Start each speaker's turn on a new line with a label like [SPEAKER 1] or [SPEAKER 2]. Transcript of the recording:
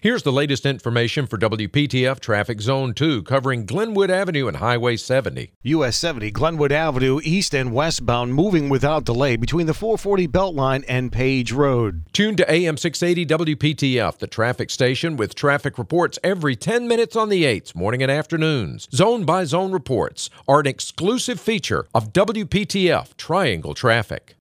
[SPEAKER 1] Here's the latest information for WPTF Traffic Zone 2 covering Glenwood Avenue and Highway 70.
[SPEAKER 2] US 70 Glenwood Avenue east and westbound moving without delay between the 440 Beltline and Page Road.
[SPEAKER 1] Tune to AM 680 WPTF, the traffic station with traffic reports every 10 minutes on the 8s, morning and afternoons. Zone by zone reports are an exclusive feature of WPTF Triangle Traffic.